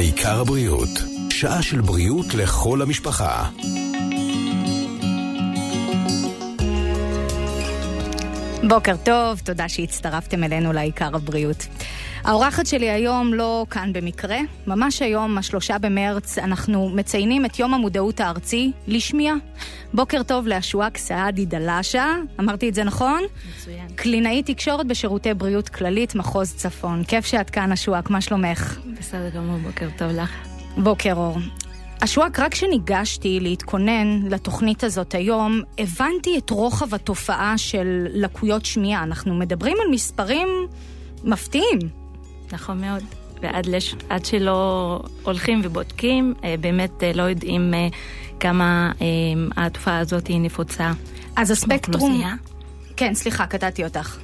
העיקר הבריאות, שעה של בריאות לכל המשפחה. בוקר טוב, תודה שהצטרפתם אלינו לעיקר הבריאות. האורחת שלי היום לא כאן במקרה, ממש היום, השלושה במרץ, אנחנו מציינים את יום המודעות הארצי לשמיעה. בוקר טוב לאשואק סעדי דלאשה, אמרתי את זה נכון? מצוין. קלינאית תקשורת בשירותי בריאות כללית, מחוז צפון. כיף שאת כאן, אשואק, מה שלומך? בסדר גמור, בוקר טוב לך. בוקר אור. אשואק, רק כשניגשתי להתכונן לתוכנית הזאת היום, הבנתי את רוחב התופעה של לקויות שמיעה. אנחנו מדברים על מספרים מפתיעים. נכון מאוד. ועד לש... עד שלא הולכים ובודקים, אה, באמת אה, לא יודעים אה, כמה התופעה הזאת היא נפוצה. אז הספקטרום... כן, סליחה, קטעתי אותך.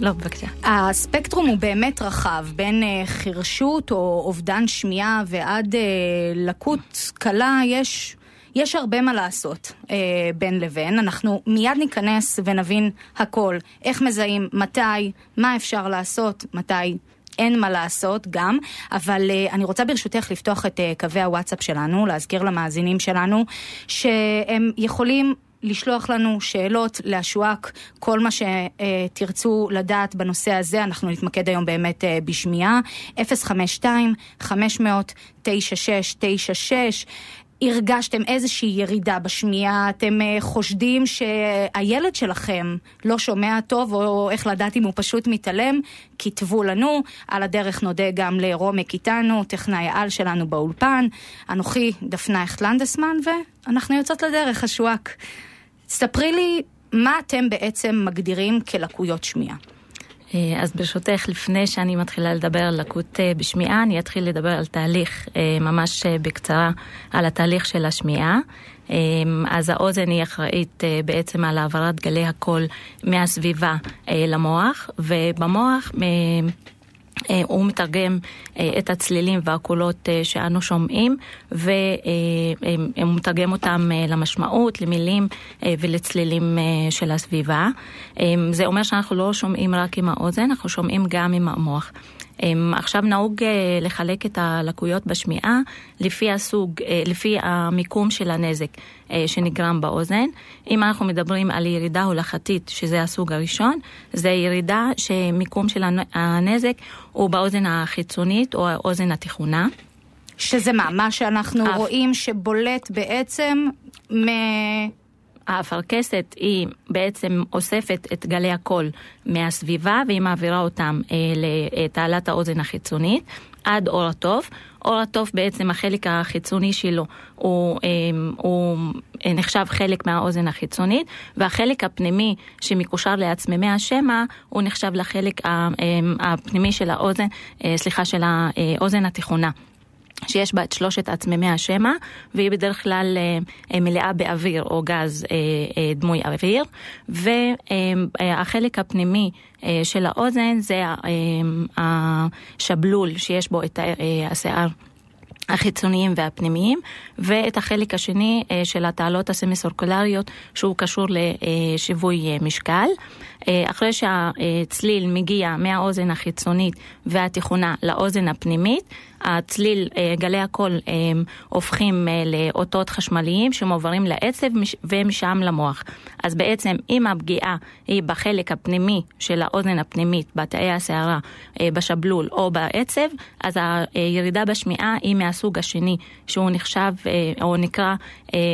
לא, בבקשה. הספקטרום הוא באמת רחב, בין חירשות או אובדן שמיעה ועד לקות קלה, יש, יש הרבה מה לעשות אה, בין לבין. אנחנו מיד ניכנס ונבין הכל. איך מזהים, מתי, מה אפשר לעשות, מתי אין מה לעשות גם, אבל uh, אני רוצה ברשותך לפתוח את uh, קווי הוואטסאפ שלנו, להזכיר למאזינים שלנו, שהם יכולים... לשלוח לנו שאלות לאשואק, כל מה שתרצו לדעת בנושא הזה, אנחנו נתמקד היום באמת uh, בשמיעה. 052-500-9696 הרגשתם איזושהי ירידה בשמיעה, אתם אה, חושדים שהילד שלכם לא שומע טוב, או איך לדעת אם הוא פשוט מתעלם, כתבו לנו. על הדרך נודה גם לרומק איתנו, טכנאי העל שלנו באולפן. אנוכי דפנה הכטלנדסמן, ואנחנו יוצאות לדרך, השואק. ספרי לי מה אתם בעצם מגדירים כלקויות שמיעה. אה, אז ברשותך, לפני שאני מתחילה לדבר על לקות אה, בשמיעה, אני אתחיל לדבר על תהליך, אה, ממש בקצרה, על התהליך של השמיעה. אז האוזן היא אחראית בעצם על העברת גלי הקול מהסביבה למוח, ובמוח הוא מתרגם אה, את הצלילים והקולות אה, שאנו שומעים והוא מתרגם אותם למשמעות, למילים ולצלילים של הסביבה. זה אומר שאנחנו לא שומעים רק עם האוזן, אנחנו שומעים גם עם המוח. עכשיו נהוג לחלק את הלקויות בשמיעה לפי הסוג, לפי המיקום של הנזק שנגרם באוזן. אם אנחנו מדברים על ירידה הולכתית, שזה הסוג הראשון, זה ירידה שמיקום של הנזק הוא באוזן החיצונית או האוזן התיכונה. שזה מה? מה שאנחנו אף... רואים שבולט בעצם מ... האפרכסת היא בעצם אוספת את גלי הקול מהסביבה והיא מעבירה אותם אה, לתעלת האוזן החיצונית עד אור הטוב. אור הטוב בעצם החלק החיצוני שלו הוא, אה, הוא נחשב חלק מהאוזן החיצונית והחלק הפנימי שמקושר לעצממי השמע הוא נחשב לחלק אה, הפנימי של האוזן, אה, סליחה, של האוזן התיכונה. שיש בה את שלושת עצממי השמע, והיא בדרך כלל אה, אה, מלאה באוויר או גז אה, דמוי אוויר, והחלק הפנימי של האוזן זה השבלול שיש בו את השיער. החיצוניים והפנימיים, ואת החלק השני של התעלות הסמיסורקולריות שהוא קשור לשיווי משקל. אחרי שהצליל מגיע מהאוזן החיצונית והתיכונה לאוזן הפנימית, הצליל, אה, גלי הקול אה, הופכים אה, לאותות חשמליים שמועברים לעצב ומשם למוח. אז בעצם אם הפגיעה היא בחלק הפנימי של האוזן הפנימית, בתאי הסערה, בשבלול או בעצב, אז הירידה בשמיעה היא מהסוג השני, שהוא נחשב או נקרא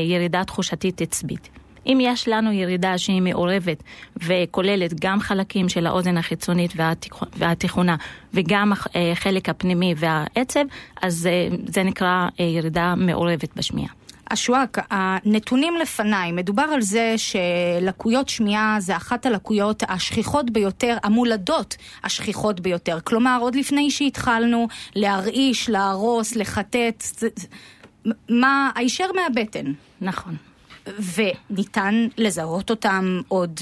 ירידה תחושתית עצבית. אם יש לנו ירידה שהיא מעורבת וכוללת גם חלקים של האוזן החיצונית והתיכונה וגם החלק הפנימי והעצב, אז אה, זה נקרא אה, ירידה מעורבת בשמיעה. אשואק, הנתונים לפניי, מדובר על זה שלקויות שמיעה זה אחת הלקויות השכיחות ביותר, המולדות השכיחות ביותר. כלומר, עוד לפני שהתחלנו להרעיש, להרוס, לחטט, מה, הישר מהבטן. נכון. וניתן לזהות אותם עוד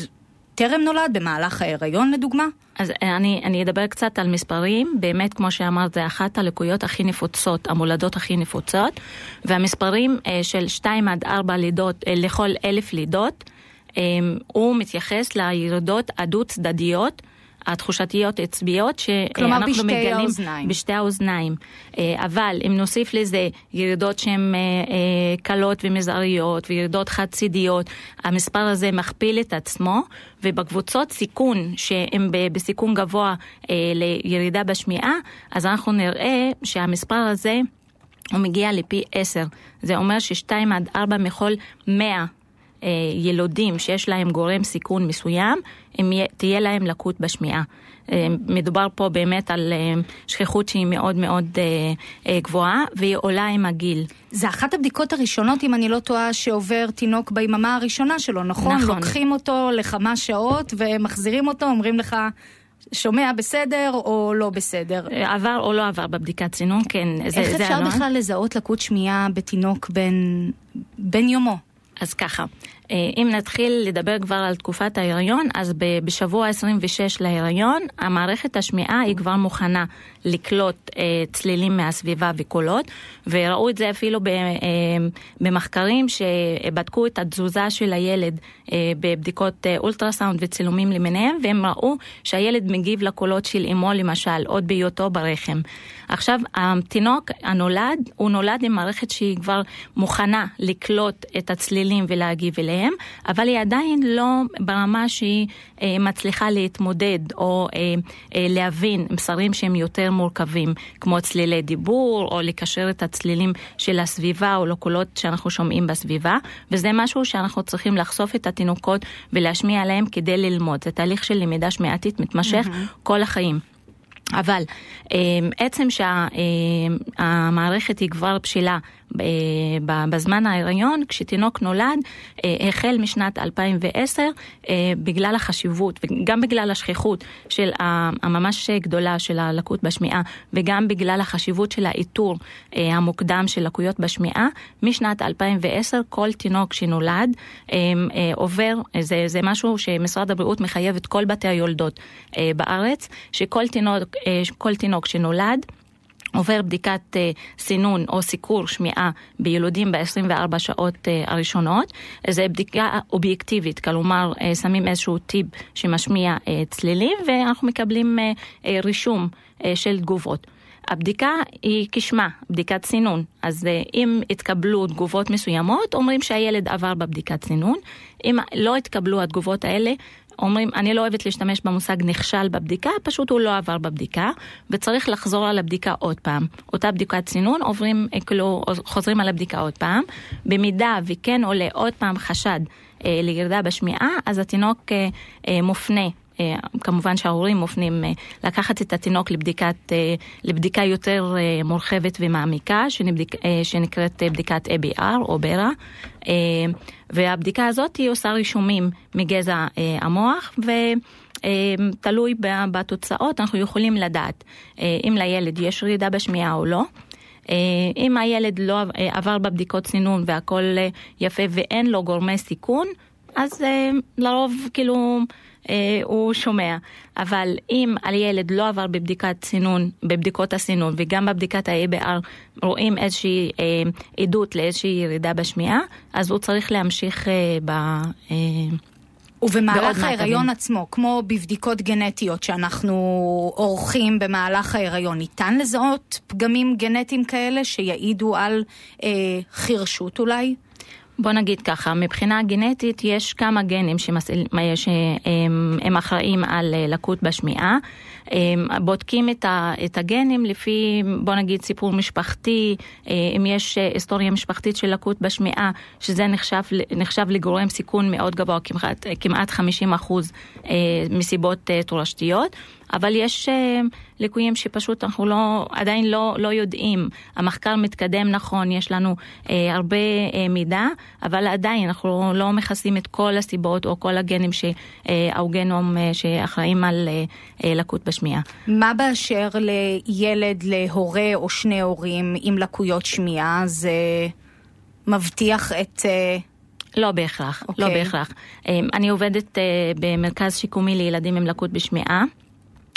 טרם נולד, במהלך ההיריון לדוגמה? אז אני, אני אדבר קצת על מספרים, באמת כמו שאמרת זה אחת הלקויות הכי נפוצות, המולדות הכי נפוצות, והמספרים אה, של 2 עד 4 לידות אה, לכל אלף לידות, אה, הוא מתייחס לירידות הדו צדדיות התחושתיות עצביות שאנחנו מגלים... בשתי האוזניים. בשתי האוזניים. אבל אם נוסיף לזה ירידות שהן קלות ומזעריות וירידות חד-צידיות, המספר הזה מכפיל את עצמו, ובקבוצות סיכון שהן בסיכון גבוה לירידה בשמיעה, אז אנחנו נראה שהמספר הזה הוא מגיע לפי עשר. זה אומר ששתיים עד ארבע מכל מאה אה, ילודים שיש להם גורם סיכון מסוים, אם תהיה להם לקות בשמיעה. אה, מדובר פה באמת על אה, שכיחות שהיא מאוד מאוד גבוהה, והיא עולה עם הגיל. זה אחת הבדיקות הראשונות, אם אני לא טועה, שעובר תינוק ביממה הראשונה שלו, נכון? נכון. לוקחים אותו לכמה שעות ומחזירים אותו, אומרים לך... שומע בסדר או לא בסדר. עבר או לא עבר בבדיקת צינון, כן. זה, איך זה אפשר אלון? בכלל לזהות לקות שמיעה בתינוק בן, בן יומו? אז ככה, אם נתחיל לדבר כבר על תקופת ההיריון, אז בשבוע 26 להיריון, המערכת השמיעה היא כבר מוכנה לקלוט אה, צלילים מהסביבה וקולות, וראו את זה אפילו אה, במחקרים שבדקו את התזוזה של הילד בבדיקות אולטרסאונד וצילומים למיניהם, והם ראו שהילד מגיב לקולות של אמו למשל, עוד בהיותו ברחם. עכשיו, התינוק הנולד, הוא נולד עם מערכת שהיא כבר מוכנה לקלוט את הצלילים ולהגיב אליהם, אבל היא עדיין לא ברמה שהיא אה, מצליחה להתמודד או אה, אה, להבין מסרים שהם יותר מורכבים, כמו צלילי דיבור, או לקשר את הצלילים של הסביבה או לקולות שאנחנו שומעים בסביבה, וזה משהו שאנחנו צריכים לחשוף את התינוקות ולהשמיע עליהם כדי ללמוד. זה תהליך של למידה שמיעתית מתמשך mm-hmm. כל החיים. אבל עצם שהמערכת היא כבר בשלה בזמן ההיריון, כשתינוק נולד, אה, החל משנת 2010, אה, בגלל החשיבות וגם בגלל השכיחות של הממש גדולה של הלקות בשמיעה, וגם בגלל החשיבות של האיתור אה, המוקדם של לקויות בשמיעה, משנת 2010 כל תינוק שנולד עובר, זה, זה משהו שמשרד הבריאות מחייב את כל בתי היולדות בארץ, שכל תינוק, תינוק שנולד, עובר בדיקת uh, סינון או סיקור שמיעה בילודים ב-24 שעות uh, הראשונות. זו בדיקה אובייקטיבית, כלומר uh, שמים איזשהו טיפ שמשמיע צלילים ואנחנו מקבלים רישום של תגובות. הבדיקה היא כשמה, בדיקת סינון. אז אם התקבלו תגובות מסוימות, אומרים שהילד עבר בבדיקת סינון. אם לא התקבלו התגובות האלה, אומרים, אני לא אוהבת להשתמש במושג נכשל בבדיקה, פשוט הוא לא עבר בבדיקה, וצריך לחזור על הבדיקה עוד פעם. אותה בדיקת סינון, עוברים, כאילו, חוזרים על הבדיקה עוד פעם. במידה וכן עולה עוד פעם חשד אה, לירידה בשמיעה, אז התינוק אה, אה, מופנה אה, כמובן שההורים מופנים אה, לקחת את התינוק לבדיקת, אה, לבדיקה יותר מורחבת ומעמיקה, שנקראת בדיקת ABR או ברה, והבדיקה הזאת היא עושה רישומים מגזע המוח, ו... תלוי בתוצאות, אנחנו יכולים לדעת אם לילד יש ירידה בשמיעה או לא. אם הילד לא עבר בבדיקות סינון והכל יפה ואין לו גורמי סיכון, אז לרוב כאילו אה, הוא שומע. אבל אם על ילד לא עבר בבדיקת סינון, בבדיקות הסינון וגם בבדיקת ה-ABR רואים איזושהי אה, עדות לאיזושהי ירידה בשמיעה, אז הוא צריך להמשיך אה, ב... אה, ובמהלך ההיריון עצמו, כמו בבדיקות גנטיות שאנחנו עורכים במהלך ההיריון, ניתן לזהות פגמים גנטיים כאלה שיעידו על אה, חירשות אולי? בוא נגיד ככה, מבחינה גנטית יש כמה גנים שמסעיל, שהם אחראים על אה, לקות בשמיעה. בודקים את, הגנים לפי, בוא נגיד, סיפור משפחתי, אה, אם יש אה, היסטוריה משפחתית של לקות בשמיעה, שזה נחשב, נחשב לגורם סיכון מאוד גבוה, כמעט, כמעט 50 אחוז מסיבות תורשתיות. אבל יש uh, ליקויים שפשוט אנחנו לא, עדיין לא, לא יודעים. המחקר מתקדם נכון, יש לנו uh, הרבה uh, מידע, אבל עדיין אנחנו לא מכסים את כל הסיבות או כל הגנים שהאוגנום uh, שאחראים על uh, uh, לקות בשמיעה. מה באשר לילד, להורה או שני הורים עם לקויות שמיעה? זה מבטיח את... Uh... לא בהכרח, okay. לא אוקיי. בהכרח. אני עובדת במרכז שיקומי לילדים עם לקות בשמיעה.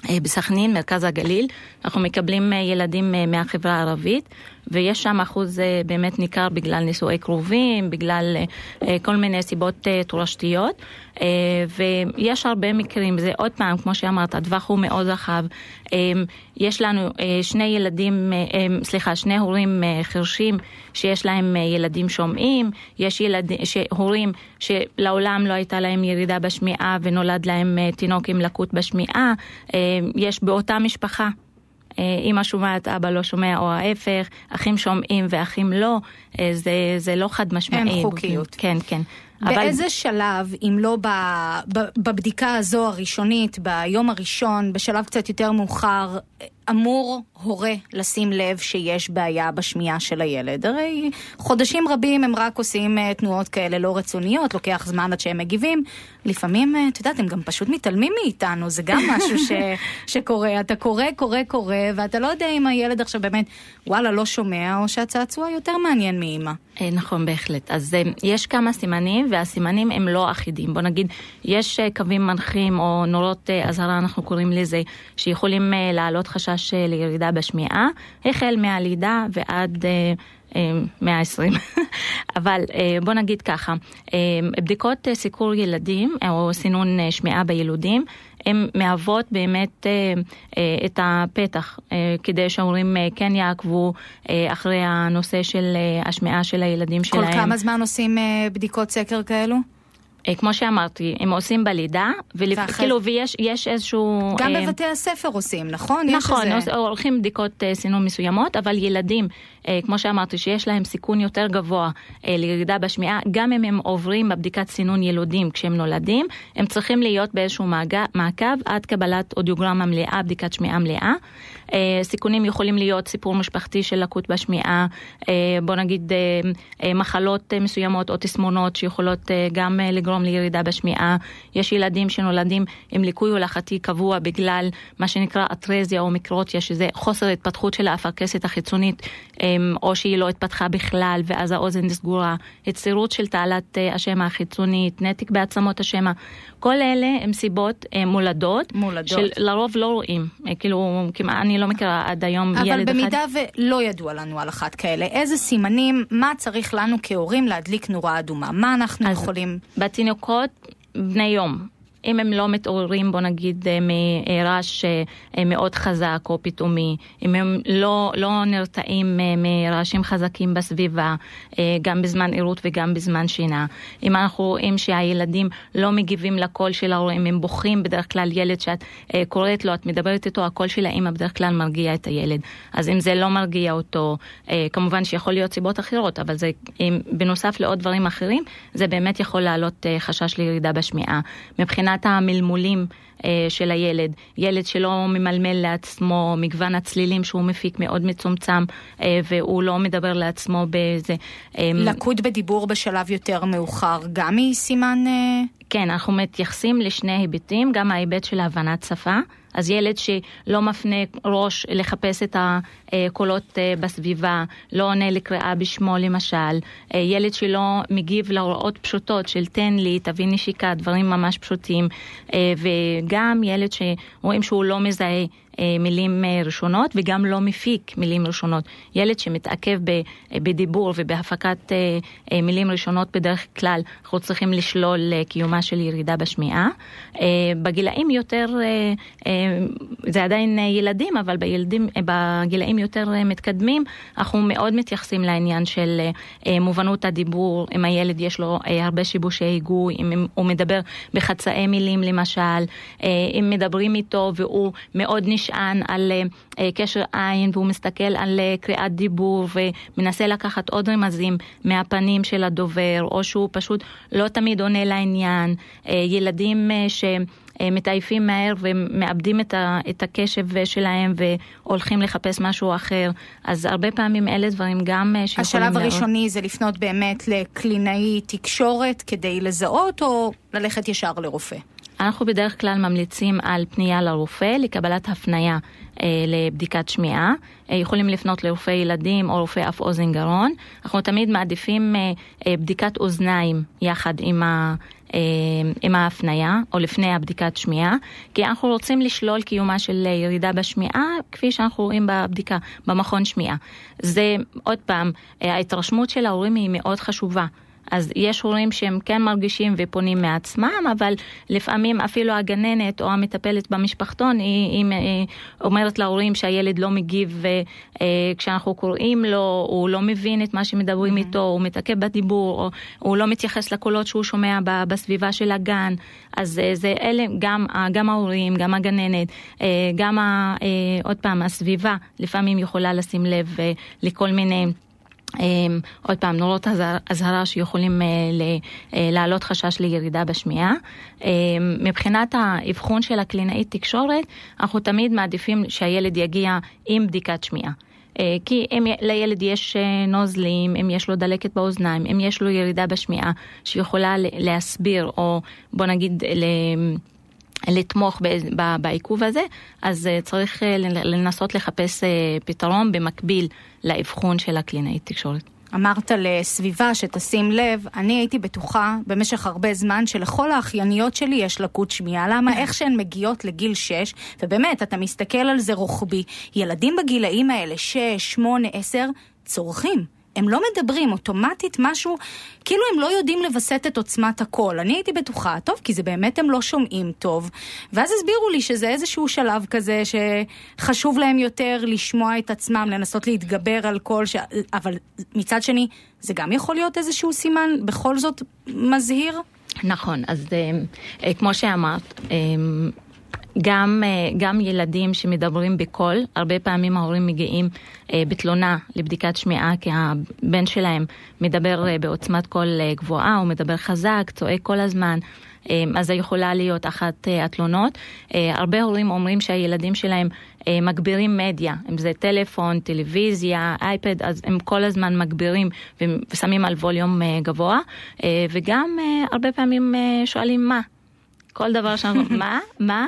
אה, בסכנין, מרכז הגליל, אנחנו מקבלים אה, ילדים אה, מהחברה הערבית, ויש שם אחוז באמת ניכר בגלל נישואי קרובים, בגלל כל מיני סיבות תורשתיות. ויש הרבה מקרים, זה עוד פעם, כמו שאמרת, הטווח הוא מאוד רחב. יש לנו שני ילדים, סליחה, שני הורים חרשים שיש להם ילדים שומעים, יש ילד, הורים שלעולם לא הייתה להם ירידה בשמיעה ונולד להם תינוק עם לקות בשמיעה, יש באותה משפחה אימא שומעת, אבא לא שומע, או ההפך, אחים שומעים ואחים לא, זה, זה לא חד משמעי. אין חוקיות. כן, כן. באיזה אבל... שלב, אם לא ב, ב, בבדיקה הזו הראשונית, ביום הראשון, בשלב קצת יותר מאוחר, אמור הורה לשים לב שיש בעיה בשמיעה של הילד? הרי חודשים רבים הם רק עושים uh, תנועות כאלה לא רצוניות, לוקח זמן עד שהם מגיבים. לפעמים, uh, את יודעת, הם גם פשוט מתעלמים מאיתנו, זה גם משהו ש, שקורה. אתה קורא, קורא, קורא, ואתה לא יודע אם הילד עכשיו באמת, וואלה, לא שומע, או שהצעצוע יותר מעניין מאימא. אה, נכון, בהחלט. אז יש כמה סימנים, והסימנים הם לא אחידים. בוא נגיד, יש קווים מנחים או נורות אזהרה, אנחנו קוראים לזה, שיכולים להעלות חשש לירידה בשמיעה, החל מהלידה ועד... 120. אבל בוא נגיד ככה, בדיקות סיקור ילדים או סינון שמיעה בילודים, הן מהוות באמת את הפתח כדי שההורים כן יעקבו אחרי הנושא של השמיעה של הילדים שלהם. כל כמה זמן עושים בדיקות סקר כאלו? אה, כמו שאמרתי, הם עושים בלידה, וכאילו, ויש איזשהו... גם בבתי הספר עושים, נכון? נכון, איזה... עורכים בדיקות אה, סינון מסוימות, אבל ילדים, אה, כמו שאמרתי, שיש להם סיכון יותר גבוה לירידה בשמיעה, גם אם הם עוברים בבדיקת סינון ילודים כשהם נולדים, הם צריכים להיות באיזשהו מעקב עד קבלת אודיוגרמה מלאה, בדיקת שמיעה מלאה. סיכונים יכולים להיות סיפור משפחתי של לקות בשמיעה, בוא נגיד מחלות מסוימות או תסמונות שיכולות גם לגרום לירידה בשמיעה. יש ילדים שנולדים עם ליקוי הולכתי קבוע בגלל מה שנקרא אטרזיה או מיקרוטיה, שזה חוסר התפתחות של האפרכסת החיצונית, או שהיא לא התפתחה בכלל ואז האוזן סגורה, הצטרות של תעלת אה, השמע החיצונית, נתק בעצמות השמע. כל אלה הם סיבות אה, מולדות, מולדות. שלרוב לא רואים. אה, כאילו, כמעט אני לא מכירה עד היום ילד אחד. אבל במידה ולא ידוע לנו על אחת כאלה, איזה סימנים, מה צריך לנו כהורים להדליק נורה אדומה? מה אנחנו יכולים... תינוקות בני יום. אם הם לא מתעוררים, בוא נגיד, אה, מרעש אה, מאוד חזק או פתאומי, אם הם לא, לא נרתעים אה, מרעשים חזקים בסביבה, גם בזמן עירות וגם בזמן שינה, אם אנחנו רואים שהילדים לא מגיבים לקול של ההורים, הם בוכים, בדרך כלל ילד שאת קוראת לו, את מדברת איתו, הקול של האמא בדרך כלל מרגיע את הילד. אז אם זה לא מרגיע אותו, כמובן שיכול להיות סיבות אחרות, אבל זה בנוסף לעוד דברים אחרים, זה באמת יכול להעלות חשש לירידה בשמיעה. מבחינת מבחינת המלמולים של הילד. ילד שלא ממלמל לעצמו, מגוון הצלילים שהוא מפיק מאוד מצומצם, אה, והוא לא מדבר לעצמו באיזה... אה, לקות בדיבור בשלב יותר מאוחר, גם היא סימן... אה... כן, אנחנו מתייחסים לשני היבטים, גם ההיבט של הבנת שפה. אז ילד שלא מפנה ראש לחפש את הקולות אה, בסביבה, לא עונה לקריאה בשמו למשל, אה, ילד שלא מגיב להוראות פשוטות של תן לי, תביא נשיקה, דברים ממש פשוטים, אה, וגם ילד שרואים שהוא לא מזהה מילים אה, ראשונות וגם לא מפיק מילים ראשונות. ילד שמתעכב אה, בדיבור ובהפקת מילים ראשונות בדרך כלל אנחנו צריכים לשלול קיומה של ירידה בשמיעה. בגילאים יותר, זה עדיין ילדים, אבל בילדים, בגילאים יותר מתקדמים אנחנו מאוד מתייחסים לעניין של מובנות הדיבור, אם הילד יש לו הרבה שיבושי היגוי, אם הוא מדבר בחצאי מילים למשל, אם מדברים איתו והוא מאוד נשאר. נשען על אה, קשר עין והוא מסתכל על אה, קריאת דיבור ומנסה לקחת עוד רמזים מהפנים של הדובר, או שהוא פשוט לא תמיד עונה לעניין. אה, ילדים ש... מתעייפים מהר ומאבדים את, ה, את הקשב שלהם והולכים לחפש משהו אחר. אז הרבה פעמים אלה דברים גם שיכולים... השלב הראשוני לראות. זה לפנות באמת לקלינאי תקשורת כדי לזהות או ללכת ישר לרופא? אנחנו בדרך כלל ממליצים על פנייה לרופא לקבלת הפנייה אה, לבדיקת שמיעה. אה, יכולים לפנות לרופא ילדים או רופא אף אוזן גרון. אנחנו תמיד מעדיפים אה, אה, בדיקת אוזניים יחד עם, ה, עם ההפניה, או לפני הבדיקת שמיעה, כי אנחנו רוצים לשלול קיומה של ירידה בשמיעה, כפי שאנחנו רואים בבדיקה, במכון שמיעה. זה, עוד פעם, ההתרשמות של ההורים היא מאוד חשובה. אז יש הורים שהם כן מרגישים ופונים מעצמם, אבל לפעמים אפילו הגננת או המטפלת במשפחתון, היא, היא, היא אומרת להורים שהילד לא מגיב אה, קוראים לו, הוא לא מבין את מה שמדברים mm-hmm. איתו, הוא מתעכב בדיבור, או הוא לא מתייחס לקולות שהוא שומע בסביבה של הגן. אז אה, זה אלה, גם, גם ההורים, גם הגננת, אה, גם, עוד פעם, הסביבה לפעמים יכולה לשים לב לכל מיני... אמ, עוד פעם, נורות אזהרה שיכולים אה, אה, להעלות חשש לירידה בשמיעה. אמ, מבחינת האבחון של הקלינאית תקשורת, אנחנו תמיד מעדיפים שהילד יגיע עם בדיקת שמיעה. אה, כי אם לילד יש נוזלים, אם יש לו דלקת באוזניים, אם יש לו ירידה בשמיעה שיכולה להסביר, או בוא נגיד לתמוך בעיכוב הזה, אז אה, צריך אה, לנסות לחפש אה, פתרון במקביל לאבחון של הקלינאית תקשורת. אמרת לסביבה שתשים לב, אני הייתי בטוחה במשך הרבה זמן שלכל האחייניות שלי יש לקות שמיעה. למה? איך שהן מגיעות לגיל 6, ובאמת, אתה מסתכל על זה רוחבי, ילדים בגילאים האלה, 6, 8, 10, צורכים. הם לא מדברים, אוטומטית משהו, כאילו הם לא יודעים לווסת את עוצמת הקול. אני הייתי בטוחה, טוב, כי זה באמת הם לא שומעים טוב. ואז הסבירו לי שזה איזשהו שלב כזה שחשוב להם יותר לשמוע את עצמם, לנסות להתגבר על קול, ש... אבל מצד שני, זה גם יכול להיות איזשהו סימן בכל זאת מזהיר? נכון, אז אה, אה, כמו שאמרת, אה, גם, אה, גם ילדים שמדברים בקול, הרבה פעמים ההורים מגיעים אה, בתלונה לבדיקת שמיעה כי הבן שלהם מדבר אה, בעוצמת קול גבוהה, הוא מדבר חזק, צועק כל הזמן. אז זו יכולה להיות אחת התלונות. הרבה הורים אומרים שהילדים שלהם מגבירים מדיה, אם זה טלפון, טלוויזיה, אייפד, אז הם כל הזמן מגבירים ושמים על ווליום גבוה, וגם הרבה פעמים שואלים מה. כל דבר שאנחנו, מה? מה?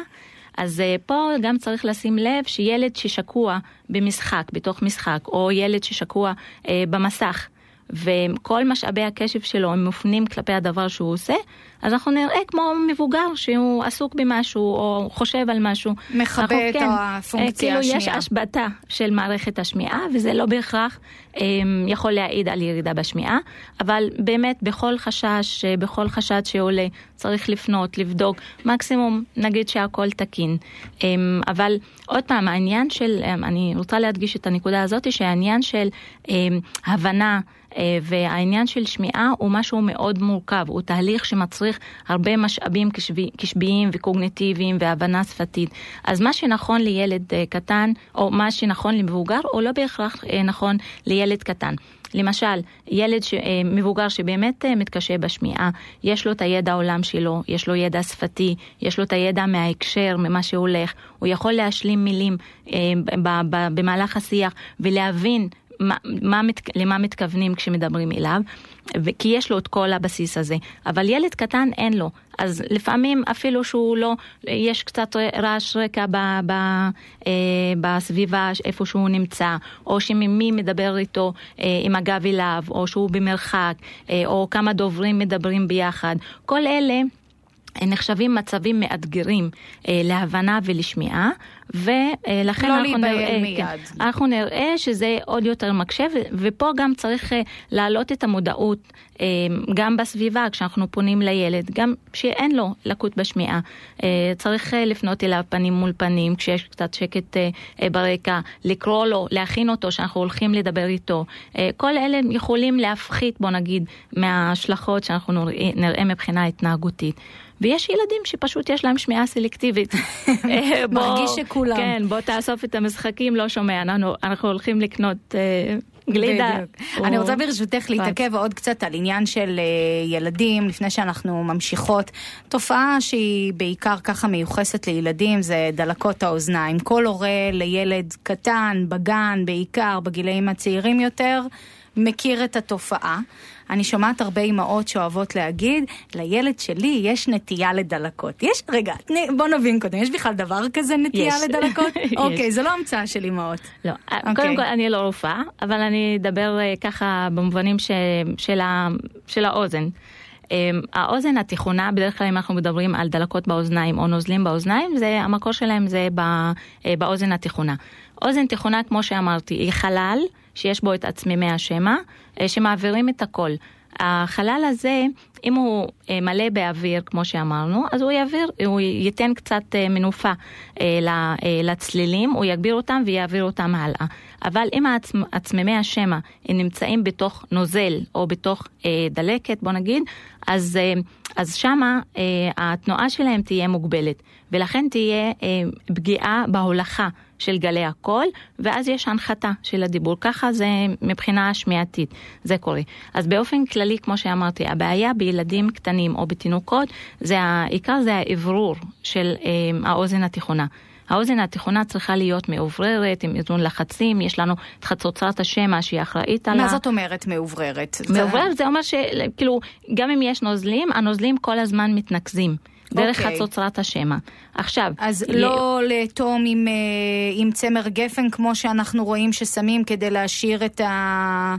אז אה, פה גם צריך לשים לב שילד ששקוע במשחק, בתוך משחק, או ילד ששקוע אה, במסך, וכל משאבי הקשב שלו הם מופנים כלפי הדבר שהוא עושה, אז אנחנו נראה כמו מבוגר שהוא עסוק במשהו או חושב על משהו. מכבה את כן, הפונקציה כאילו השנייה. יש השבתה של מערכת השמיעה, וזה לא בהכרח um, יכול להעיד על ירידה בשמיעה, אבל באמת בכל חשש, בכל חשד שעולה, צריך לפנות, לבדוק, מקסימום נגיד שהכל תקין. Um, אבל עוד פעם, העניין של, um, אני רוצה להדגיש את הנקודה הזאת, שהעניין של um, הבנה, אה, והעניין של שמיעה הוא משהו מאוד מורכב, הוא תהליך שמצריך הרבה משאבים קשביים וקוגניטיביים והבנה שפתית. אז מה שנכון לילד אה, קטן, או מה שנכון למבוגר, הוא לא בהכרח אה, נכון לילד קטן. למשל, ילד ש... מבוגר שבאמת מתקשה בשמיעה, יש לו את הידע העולם שלו, יש לו ידע שפתי, יש לו את הידע מההקשר, ממה שהולך, הוא יכול להשלים מילים במהלך השיח ולהבין מה, מה, למה מתכוונים כשמדברים אליו, כי יש לו את כל הבסיס הזה. אבל ילד קטן אין לו, אז לפעמים אפילו שהוא לא, יש קצת רעש רקע ב, ב, אה, בסביבה איפה שהוא נמצא, או שמי מדבר איתו אה, עם הגב אליו, או שהוא במרחק, אה, או כמה דוברים מדברים ביחד. כל אלה נחשבים מצבים מאתגרים אה, להבנה ולשמיעה, ולכן לא אנחנו, נראה, מיד. כן, אנחנו נראה שזה עוד יותר מקשה, ופה גם צריך אה, להעלות את המודעות אה, גם בסביבה כשאנחנו פונים לילד, גם שאין לו לקות בשמיעה. אה, צריך לפנות אליו פנים מול פנים, כשיש קצת שקט ברקע, לקרוא לו, להכין אותו שאנחנו הולכים לדבר איתו. כל אלה יכולים להפחית, בוא נגיד, מההשלכות שאנחנו נראה מבחינה התנהגותית. ויש ילדים שפשוט יש להם שמיעה סלקטיבית. אה, מרגיש שכולם. כן, בוא תאסוף את המשחקים, לא שומע, אנחנו, אנחנו הולכים לקנות... אה, גלידה. בדיוק. אני רוצה ברשותך להתעכב עוד קצת על עניין של uh, ילדים, לפני שאנחנו ממשיכות. תופעה שהיא בעיקר ככה מיוחסת לילדים, זה דלקות האוזניים. כל הורה לילד קטן, בגן, בעיקר בגילאים הצעירים יותר, מכיר את התופעה. אני שומעת הרבה אימהות שאוהבות להגיד, לילד שלי יש נטייה לדלקות. יש, רגע, בוא נבין קודם, יש בכלל דבר כזה נטייה יש. לדלקות? אוקיי, זו לא המצאה של אימהות. לא, אוקיי. קודם כל אני לא רופאה, אבל אני אדבר אה, ככה במובנים ש, של, ה, של האוזן. האוזן התיכונה, בדרך כלל אם אנחנו מדברים על דלקות באוזניים או נוזלים באוזניים, זה, המקור שלהם זה באוזן התיכונה. אוזן תיכונה, כמו שאמרתי, היא חלל שיש בו את עצממי השמע, שמעבירים את הכל. החלל הזה, אם הוא אה, מלא באוויר, כמו שאמרנו, אז הוא יעביר, הוא ייתן קצת אה, מנופה אה, לצלילים, הוא יגביר אותם ויעביר אותם הלאה. אבל אם עצממי השמע נמצאים בתוך נוזל או בתוך דלקת, בוא נגיד, אז, אז שמה התנועה שלהם תהיה מוגבלת, ולכן תהיה פגיעה בהולכה. של גלי הקול, ואז יש הנחתה של הדיבור. ככה זה מבחינה שמיעתית, זה קורה. אז באופן כללי, כמו שאמרתי, הבעיה בילדים קטנים או בתינוקות, זה העיקר זה האוורור של אה, האוזן התיכונה. האוזן התיכונה צריכה להיות מאובררת, עם איזון לחצים, יש לנו את חצוצרת השמע שהיא אחראית על ה... מה זאת אומרת מאובררת? מאובררת זה אומר שכאילו, גם אם יש נוזלים, הנוזלים כל הזמן מתנקזים. דרך okay. אוקיי. חצוצרת השמע. עכשיו... אז ל... לא לאטום עם, אה, עם צמר גפן כמו שאנחנו רואים ששמים כדי להשאיר את ה...